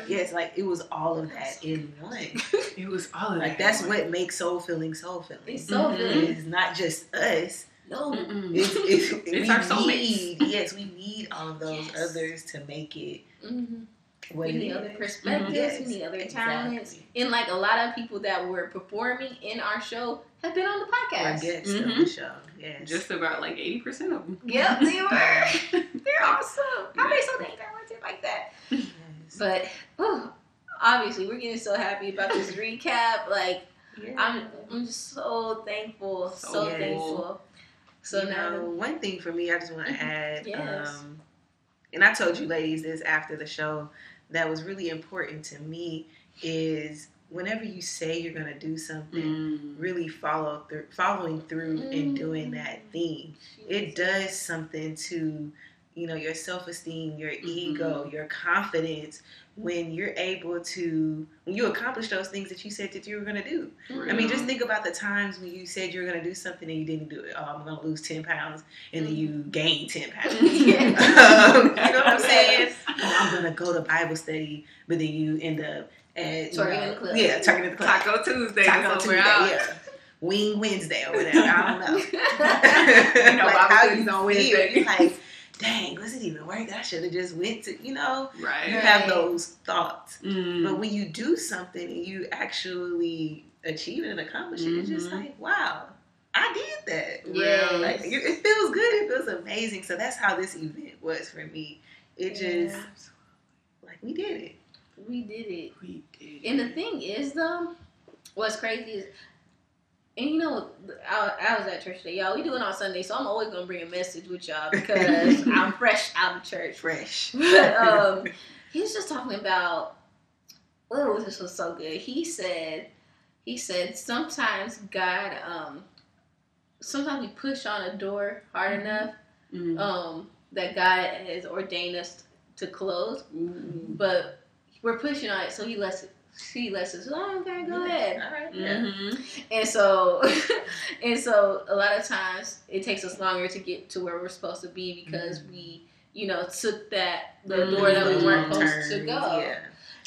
Laugh. Yes, like it was all of that in one. <laughs> It was all of Like that. that's what makes soul filling soul filling. It's so Mhm. good. It's not just us. No. It's, it's, <laughs> It's we our soulmates. need, yes, we need all of those Yes. others to make it Mhm. What We need is. other perspectives. Yes, We need other exactly. talents. And like a lot of people that were performing in our show have been on the Or podcast. guests of Mhm. the show. Yes. Just about like eighty percent of them. Yep, they were. <laughs> They're awesome. How they so dang talented like that? Yes. But whew, obviously, we're getting so happy about this <laughs> recap. Like, Yeah. I'm, I'm just so thankful, so, So Yes. thankful. So you now, know, one thing for me, I just want to Mhm. add, Yes. um, and I told you ladies this after the show, that was really important to me is whenever you say you're gonna do something, Mm. really follow through, following through and doing that Mm. thing. It does something to, you know, your self esteem, your ego, your confidence when you're able to when you accomplish those things that you said that you were gonna do. I mean, just think about the times when you said you were going to do something and you didn't do it. Oh, I'm going to lose 10 pounds, and then you gain 10 <laughs> pounds. <laughs> Um, you know what I'm saying? Oh, I'm going to go to Bible study, but then you end up at. you know, in the club. Yeah, twerking in the club. Taco Tuesday. Taco Tuesday, yeah. Wing Wednesday or whatever. I don't know. <laughs> You know, like Bible how you feel. Wednesday. Like, dang, was it even worth it? I should have just went to, you know, right. you have those thoughts. Mm. But when you do something and you actually achieve it and accomplish it, it's just Mhm. like, wow, I did that. Yes. Like it, it feels good. It feels amazing. So that's how this event was for me. It just Yeah. like we did it. we did it. We did. And the thing is, though, what's crazy is, and you know, I, I was at church today, y'all. We do it on Sunday, so I'm always gonna bring a message with y'all because <laughs> I'm fresh out of church. Fresh. <laughs> But um, he was just talking about. Oh, this was so good. He said, he said sometimes God, um, sometimes we push on a door hard enough, Mm. um, that God has ordained us to close, Ooh. but we're pushing on it, so He lets it. He lets us. Oh, okay, go ahead. All right. Yeah. Mhm. And so, <laughs> and so, a lot of times it takes us longer to get to where we're supposed to be because Mhm. we, you know, took that the Mhm. door that we weren't wrong supposed to go. Yeah.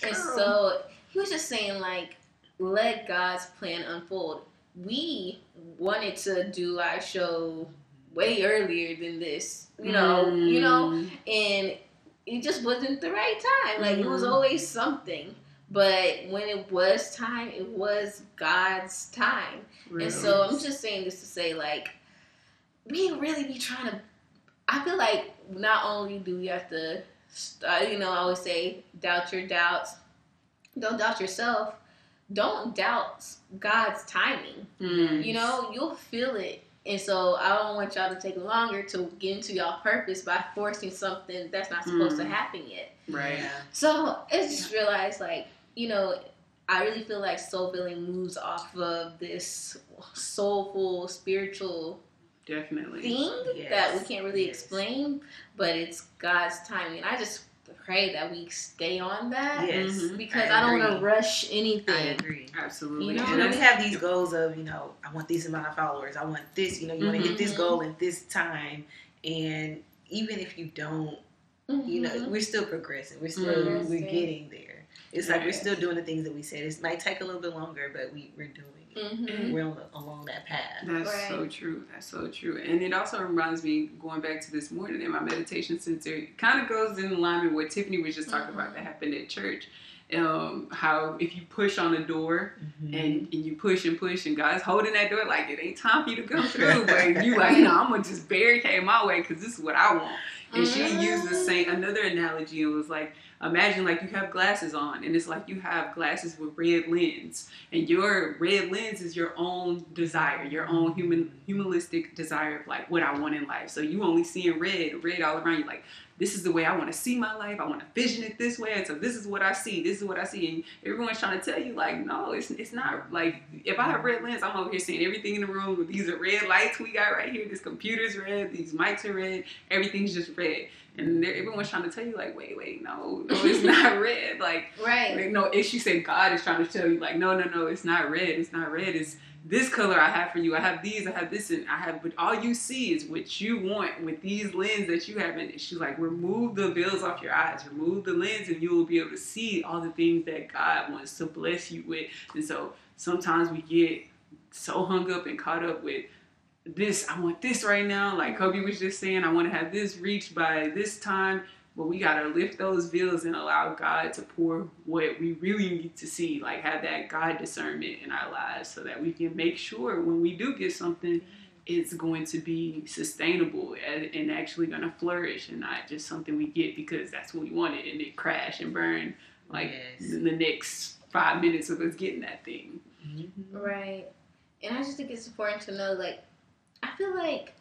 And Girl. so he was just saying like, let God's plan unfold. We wanted to do our show way earlier than this, you know, you know, Mm. and it just wasn't the right time. Like it was Mhm. always something. But when it was time, it was God's time. Real. And so I'm just saying this to say, like, we really be trying to. I feel like not only do we have to, uh, you know, I always say, doubt your doubts. Don't doubt yourself. Don't doubt God's timing. Mm. You know, you'll feel it. And so I don't want y'all to take longer to get into y'all purpose by forcing something that's not supposed to Mm. happen yet. Right. So it's just realized, like, you know, I really feel like soul filling moves off of this soulful, spiritual Definitely. thing Yes. that we can't really Yes. explain, but it's God's timing. And I just pray that we stay on that Yes. Mhm. because I I, don't want to rush I anything. agree. Absolutely. You know And I let's mean? have these goals of, you know, I want this amount of followers. I want this, you know, you want to hit this Mhm. goal in this time. And even if you don't, you know, Mhm. we're still progressing. We're still we're getting there. It's like we're still doing the things that we said. It might take a little bit longer, but we we're doing Mm-hmm. we're on the, along that path. That's Right. so true. That's so true. And it also reminds me, going back to this morning in my meditation center, it kind of goes in line with what Tiffany was just talking about that happened at church. Um, how if you push on a door Mm-hmm. and, and you push and push and God's holding that door like it ain't time for you to come through, but you like, no, I'm gonna just barricade my way because this is what I want. And she used the same another analogy and was like, imagine like you have glasses on and it's like you have glasses with red lens and your red lens is your own desire, your own mm-hmm. human humanistic desire of like what I want in life. So you only seeing red, red all around you like this is the way I want to see my life. I want to vision it this way. And so this is what I see. This is what I see. And everyone's trying to tell you, like, no, it's, it's not like if I have red lens, I'm over here seeing everything in the room. These are red lights we got right here. This computer's red. These mics are red. Everything's just red. And everyone's trying to tell you, like, wait, wait, no, no, it's <laughs> not red. Like, Right. like, no, if she said God is trying to tell you, like, no, no, no, it's not red. It's not red. It's this color I have for you. I have these. I have this, and I have. But all you see is what you want with these lens that you have. And she's like, remove the veils off your eyes. Remove the lens, and you will be able to see all the things that God wants to bless you with. And so sometimes we get so hung up and caught up with this. I want this right now. Like Kobe was just saying, I want to have this reached by this time. But we gotta lift those veils and allow God to pour what we really need to see, like have that God discernment in our lives, so that we can make sure when we do get something, it's going to be sustainable and, and actually gonna flourish, and not just something we get because that's what we wanted and it crash and burn like Yes. in the next five minutes of us getting that thing. Mm-hmm. Right. And I just think it's important to know, like, I feel like,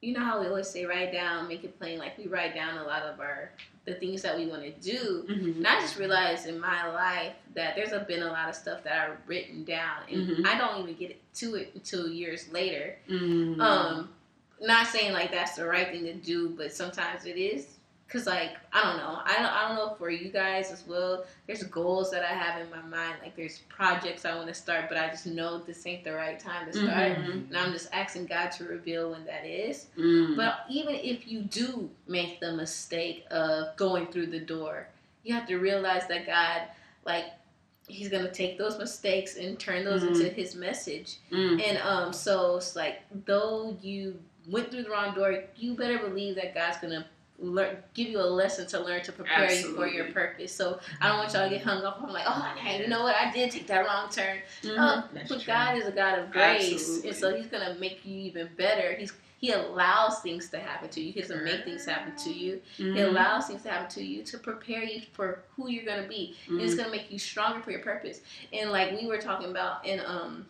you know how we always say write down, make it plain. Like we write down a lot of our the things that we want to do. And I just realized in my life that there's a, been a lot of stuff that I've written down, and Mhm. I don't even get to it until years later. Mm. Um, not saying like that's the right thing to do, but sometimes it is. Cause like I don't know, I don't, I don't know for you guys as well. There's goals that I have in my mind, like there's projects I want to start, but I just know this ain't the right time to start, Mhm. and I'm just asking God to reveal when that is. Mm. But even if you do make the mistake of going through the door, you have to realize that God, like, He's gonna take those mistakes and turn those Mhm. into His message. Mm. And um, so it's like though you went through the wrong door, you better believe that God's gonna learn, give you a lesson to learn to prepare you for your purpose. So I don't want y'all to get hung up on like, oh, hey, you know what? I did take that wrong turn. Mhm. Uh, but true. God is a God of grace, Absolutely. and so He's gonna make you even better. He's He allows things to happen to you. He doesn't make things happen to you. He Mhm. allows things to happen to you to prepare you for who you're gonna be. And it's gonna make you stronger for your purpose. And like we were talking about in um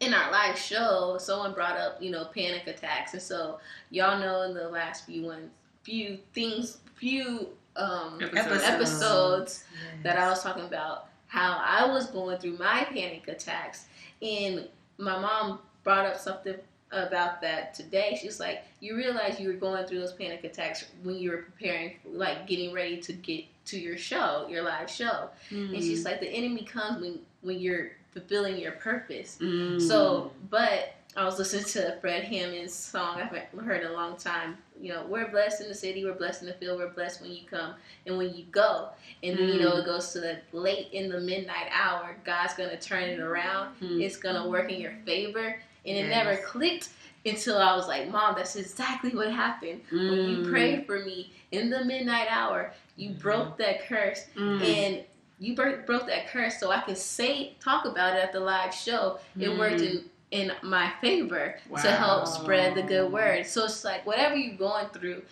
in our live show, someone brought up you know panic attacks, and so y'all know in the last few ones, few things, few um Episodes. episodes that I was talking about how I was going through my panic attacks, and my mom brought up something about that today. She's like, "You realize you were going through those panic attacks when you were preparing, like getting ready to get to your show, your live show." And she's like, "The enemy comes when when you're fulfilling your purpose." Mm. So, but I was listening to Fred Hammond's song I haven't heard in a long time. You know, we're blessed in the city, we're blessed in the field, we're blessed when you come and when you go. And then, you know, it goes to the late in the midnight hour, God's going to turn it around. Mm. It's going to work in your favor. And it never clicked until I was like, Mom, that's exactly what happened. When you Mm. prayed for me in the midnight hour, you Mhm. broke that curse Mm. and you broke that curse so I could say talk about it at the live show. It Mm. worked in in my favor to help spread the good word. So it's like whatever you're going through,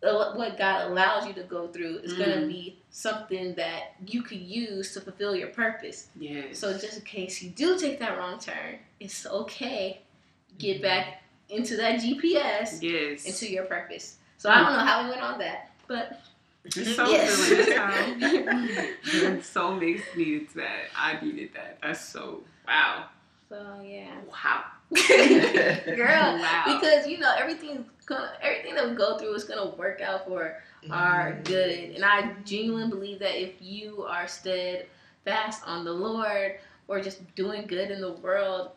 what God allows you to go through is going to Mm. be something that you could use to fulfill your purpose. yes. So just in case you do take that wrong turn, it's okay. Get Mhm. back into that GPS yes. into your purpose. So I don't know how we went on that, but It's so Yes. That's <laughs> so makes needed that. I needed that. That's so wow. So yeah. Wow. <laughs> <laughs> Girl, Wow. because you know everything's gonna everything that we go through is gonna work out for our good, and I genuinely believe that if you are steadfast on the Lord or just doing good in the world,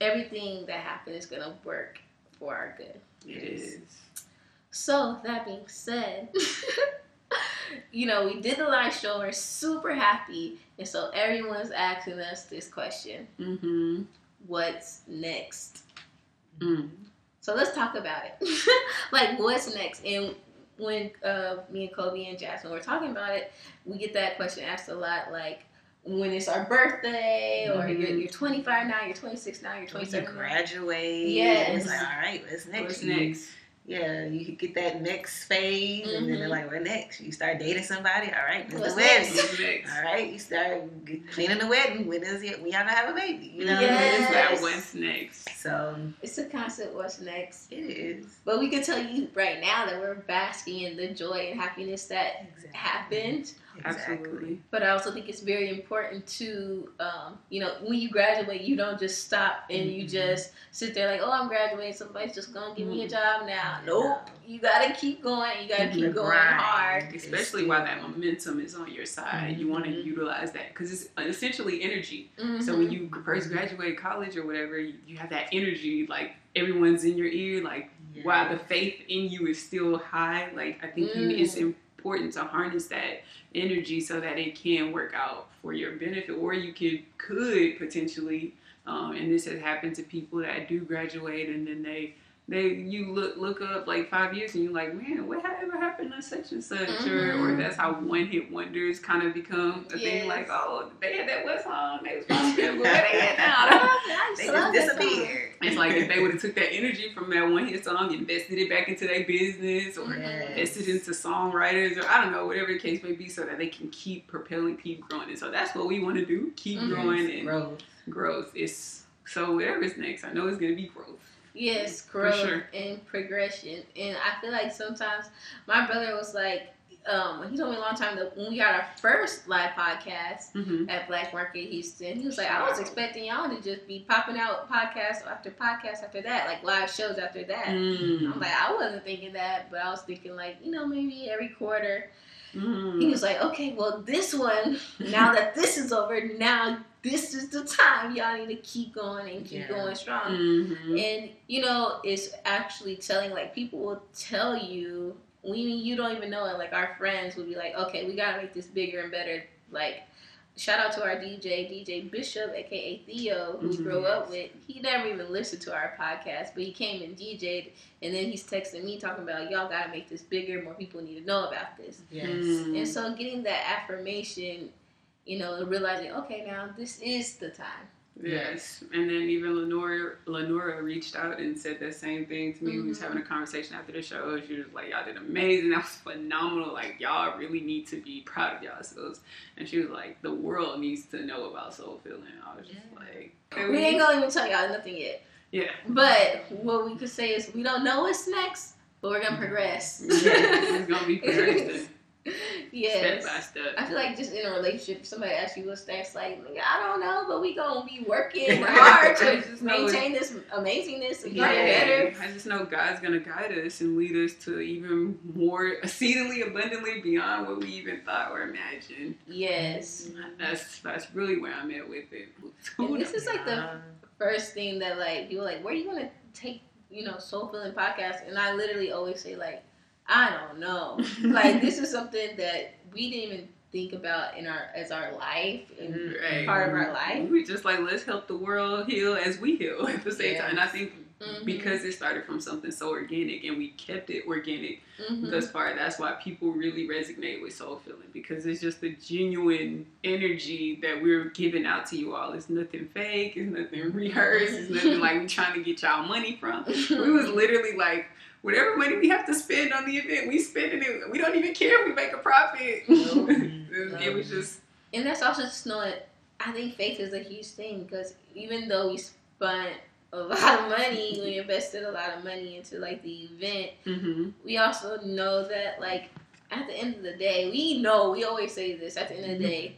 everything that happens is gonna work for our good. It is. So that being said, <laughs> you know, we did the live show. We're super happy, and so everyone's asking us this question: Mm-hmm. What's next? Mm. So let's talk about it. <laughs> like, what's next? And when uh, me and Kobe and Jasmine were talking about it, we get that question asked a lot. Like, when it's our birthday, or Mhm. you're, you're 25 now, you're 26 now, you're When you 27 graduate. Yes. It's like, all right, what's next? What's next? Yeah, you could get that next phase, and then they're Mhm. like, what next? You start dating somebody. All right, when's What's the wedding? next? What's next? All right, you start get- planning the wedding. When is it? When y'all gonna have a baby? You know, Yes. Is that what's next? So It's a constant what's next. it is. But we can tell you right now that we're basking in the joy and happiness that Exactly. happened. Absolutely. But I also think it's very important to, um, you know, when you graduate, you don't just stop and you Mhm. just sit there like, oh, I'm graduating. Somebody's just gonna give me a Mhm. job now. Nope. You gotta keep going. You gotta Mhm. keep going Grind. hard. Especially while that momentum is on your side, you want to utilize that because it's essentially energy. So when you first graduate college or whatever, you, you have that energy, like everyone's in your ear, like Yeah. while the faith in you is still high, like I think you, it's Mm. Important to harness that energy so that it can work out for your benefit, or you could could potentially. Um, and this has happened to people that do graduate and then they they you look look up like five years and you're like man what ha- ever happened to such and such or, or Mhm. that's how one hit wonders kind of become a thing like oh they had that one song they was where <laughs> they at now They used to love just disappeared. it's like if they would have took that energy from that one hit song, invested it back into their business, or Yes. invested into songwriters, or I don't know, whatever the case may be, so that they can keep propelling, keep growing. And so that's what we want to do: keep Mhm. growing and Growth. growth. It's so whatever's next. I know it's gonna be growth. Yes, growth sure. and progression. And I feel like sometimes my brother was like, um, he told me a long time that when we got our first live podcast Mm-hmm. at Black Market Houston, he was like, I was expecting y'all to just be popping out podcast after podcast after that, like live shows after that. Mm. I'm like, I wasn't thinking that, but I was thinking like, you know, maybe every quarter. Mm. He was like, okay, well, this one, now that this is over, now this is the time y'all need to keep going and keep Yeah. going strong. Mhm. And you know, it's actually telling like people will tell you when you don't even know it. Like our friends will be like, okay, we gotta make this bigger and better. Like, shout out to our DJ, DJ Bishop, aka Theo, who we Mhm. grew up with. He never even listened to our podcast, but he came and DJ'd, and then he's texting me talking about y'all gotta make this bigger. More people need to know about this. Yes. Mm. And so getting that affirmation, you know, realizing, okay, now this is the time. Yes, and then even Lenora Lenora reached out and said that same thing to me. We was Mhm. having a conversation after the show. She was like, "Y'all did amazing. <laughs> That was phenomenal. Like y'all really need to be proud of yourselves." And she was like, "The world needs to know about soul filling." I was just Yeah. like, We ain't gonna even tell y'all nothing yet. "Yeah, But what we could say is we don't know what's next, but we're gonna progress. yeah, it's gonna be <laughs> progressing <laughs> step yes. by step." I feel like just in a relationship, if somebody asks you what's next, like I don't know, but we gonna be working <laughs> hard to just maintain this amazingness and Yeah, get better. I just know God's gonna guide us and lead us to even more exceedingly abundantly beyond what we even thought or imagined. Yes. That's that's really where I'm at with it. <laughs> And this is like the first thing that like people are like, where are you gonna take, you know, soul filling podcast? And I literally always say like, I don't know. like this is something that we didn't even think about in our as our life and Mhm. Right. part of our life. We just like let's help the world heal as we heal <laughs> at the same Yeah. time. And I think Mhm. because it started from something so organic and we kept it organic Mhm. thus far, that's why people really resonate with soul filling because it's just the genuine energy that we're giving out to you all. It's nothing fake, it's nothing <laughs> rehearsed, it's nothing <laughs> like we trying to get y'all money from. We was literally like, whatever money we have to spend on the event, we spending it. We don't even care if we make a profit. <laughs> Nope. it, <laughs> it was just And that's also just knowing. I think faith is a huge thing because even though we spent a <laughs> lot of money, we invested a lot of money into like the event. mm-hmm. We also know that like at the end of the day, we know we always say this. At the end of the day,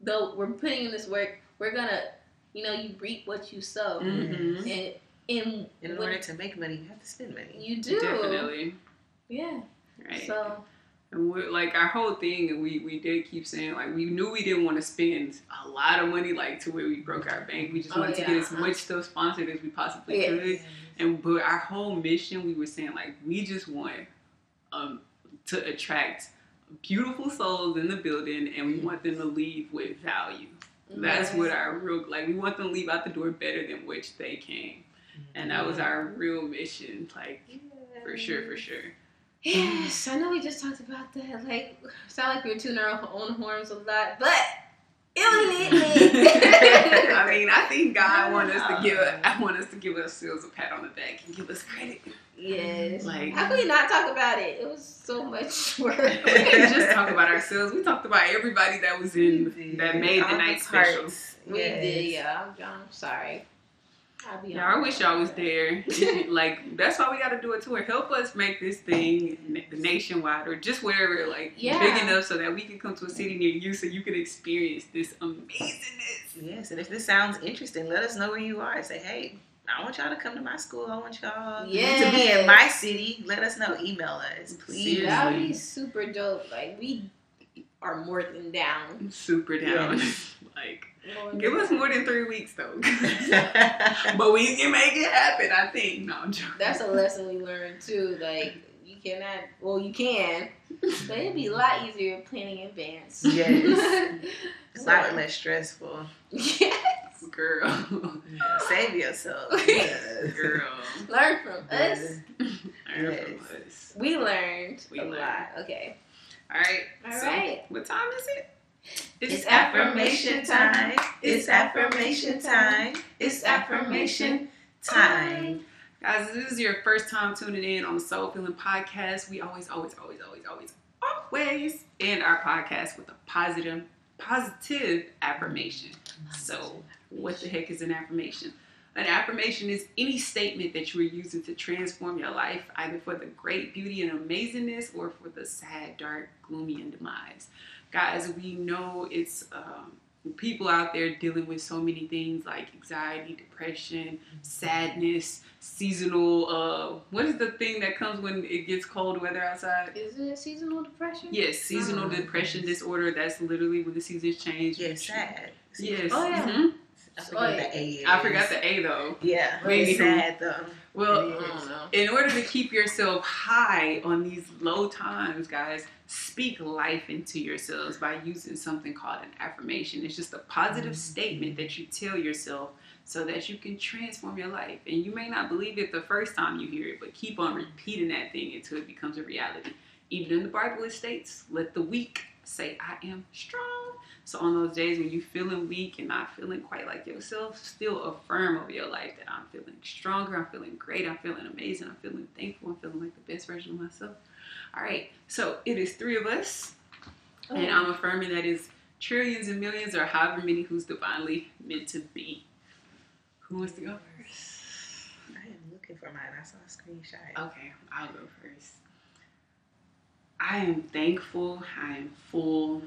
though we're putting in this work, we're gonna, you know, you reap what you sow, Mm-hmm. and in In when order to make money, you have to spend money. you do, definitely yeah. right. So And we're, like our whole thing, and we we did keep saying like we knew we didn't want to spend a lot of money like to where we broke our bank. We just Oh, wanted to get as much stuff sponsored as we possibly Yeah. could. And but our whole mission, we were saying like we just want um to attract beautiful souls in the building, and we want them to leave with value. That's what our real like. We want them to leave out the door better than which they came, and that was our real mission. Like for sure, for sure. Yes, I know we just talked about that. Like, sound like we were tuning our own horns a lot, but it was mm. lit. <laughs> I mean, I think God want us to give. I want us to give ourselves a pat on the back and give us credit. yes. Like How could we not talk about it? It was so much work. <laughs> we didn't just talk about ourselves. We talked about everybody that was in that made the night special. we Yes. did, yeah. I'm, I'm sorry. I'll be Yeah, I wish y'all was there. <laughs> like that's why we got to do a tour. Help us make this thing nationwide or just wherever, like Yeah. big enough so that we can come to a city near you so you can experience this amazingness. Yes, and if this sounds interesting, let us know where you are. Say, hey, I want y'all to come to my school. I want y'all to be in my city. Let us know. Email us, please. Seriously. That would be super dope. Like, we are more than down. Super down. <laughs> like give us more than three weeks though. <laughs> <laughs> but we can make it happen. I think. No, I'm joking. That's a lesson we learned too. Like, you cannot, well, you can, but it'd be a lot easier planning in advance. Yes. <laughs> it's a So, lot less stressful. yes. girl, Save yourself. Yes. Girl. Learn from us. Learn Yes. from us. We learned We a learned. lot. Okay. All right. All so, right. What time is it? It's affirmation time. It's affirmation time. It's affirmation time. Guys, this is your first time tuning in on the Soul Filling Podcast. We always, always, always, always, always, always end our podcast with a positive, positive affirmation. So, what the heck is an affirmation? An affirmation is any statement that you are using to transform your life, either for the great beauty and amazingness or for the sad, dark, gloomy, and demise. Guys, we know it's um, people out there dealing with so many things like anxiety, depression, sadness, seasonal. Uh, what is the thing that comes when it gets cold weather outside? Is it seasonal depression? Yes, seasonal Oh, depression yes. disorder. That's literally when the seasons change. Yeah, sad. Yes. Oh, yeah. mhm. I forgot Oh, the A. is. I forgot the A though. Yeah, Maybe. it's sad though. Well, I don't know. in order to keep yourself high on these low times, guys, speak life into yourselves by using something called an affirmation. It's just a positive mm-hmm. statement that you tell yourself so that you can transform your life. And you may not believe it the first time you hear it, but keep on repeating that thing until it becomes a reality. Even in the Bible, it states, let the weak say, I am strong. So on those days when you're feeling weak and not feeling quite like yourself, still affirm over your life that I'm feeling stronger, I'm feeling great, I'm feeling amazing, I'm feeling thankful, I'm feeling like the best version of myself. All right, so it is three of us, and oh. I'm affirming that is trillions and millions or however many who's divinely meant to be. Who wants to go first? I am looking for mine. I saw a screenshot. Okay, I'll go first. I am thankful, I am full,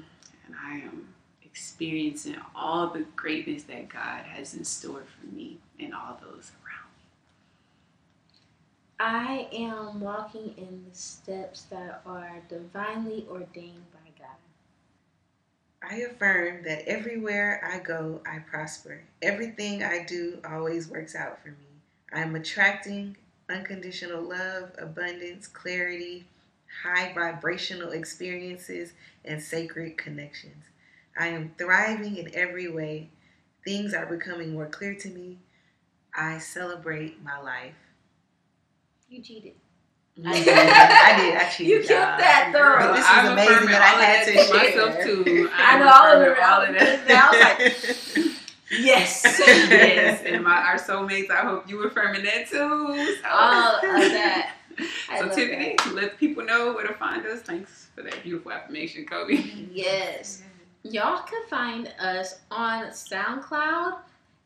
and I am experiencing all the greatness that God has in store for me and all those around me. I am walking in the steps that are divinely ordained by God. I affirm that everywhere I go, I prosper. Everything I do always works out for me. I am attracting unconditional love, abundance, clarity, high vibrational experiences, and sacred connections. I am thriving in every way. Things are becoming more clear to me. I celebrate my life. You cheated. I did. I did. I <laughs> cheated. You killed y'all. that, though. Girl, this is I'm amazing affirming that I had that to to myself too. <laughs> I I'm know, I was affirming around all of that. <laughs> I was like, Yes. yes, and my our soulmates. I hope you affirming that too. So, All of that. I so love Tiffany, let people know where to find us. Thanks for that beautiful affirmation, Kobe. Yes. Y'all can find us on SoundCloud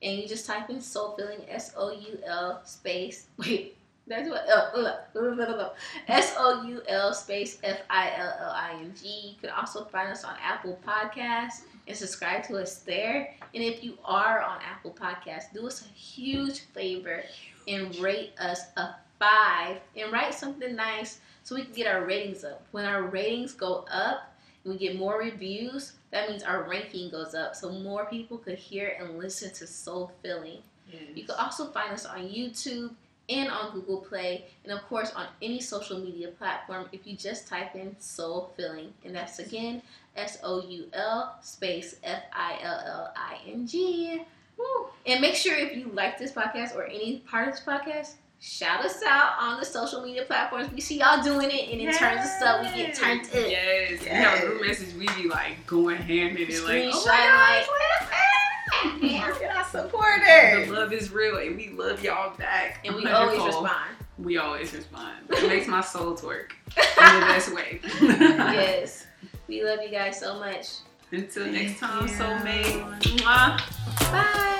and you just type in Soul Filling S O U L space <laughs> wait that's what uh, uh, uh, uh, S O U L space F I L L I N G. You can also find us on Apple Podcasts and subscribe to us there. And if you are on Apple Podcasts, do us a huge favor and rate us a five and write something nice so we can get our ratings up. When our ratings go up we get more reviews, that means our ranking goes up so more people could hear and listen to Soul Filling. You can also find us on YouTube and on Google Play, and of course on any social media platform if you just type in Soul Filling. And that's again S O U L space F I L L I N G. And make sure if you like this podcast or any part of this podcast, shout us out on the social media platforms. We see y'all doing it, and in terms of stuff, we get turned up. Yes. We have a group message. We be like going ham in it, like, oh Screenshot, my like, gosh, Look at our the love is real, and we love y'all back. and we <laughs> 100 always respond. We always respond. It <laughs> makes my soul twerk <laughs> in the best way. yes. We love you guys so much. Until next time, you. soulmate. Mwah.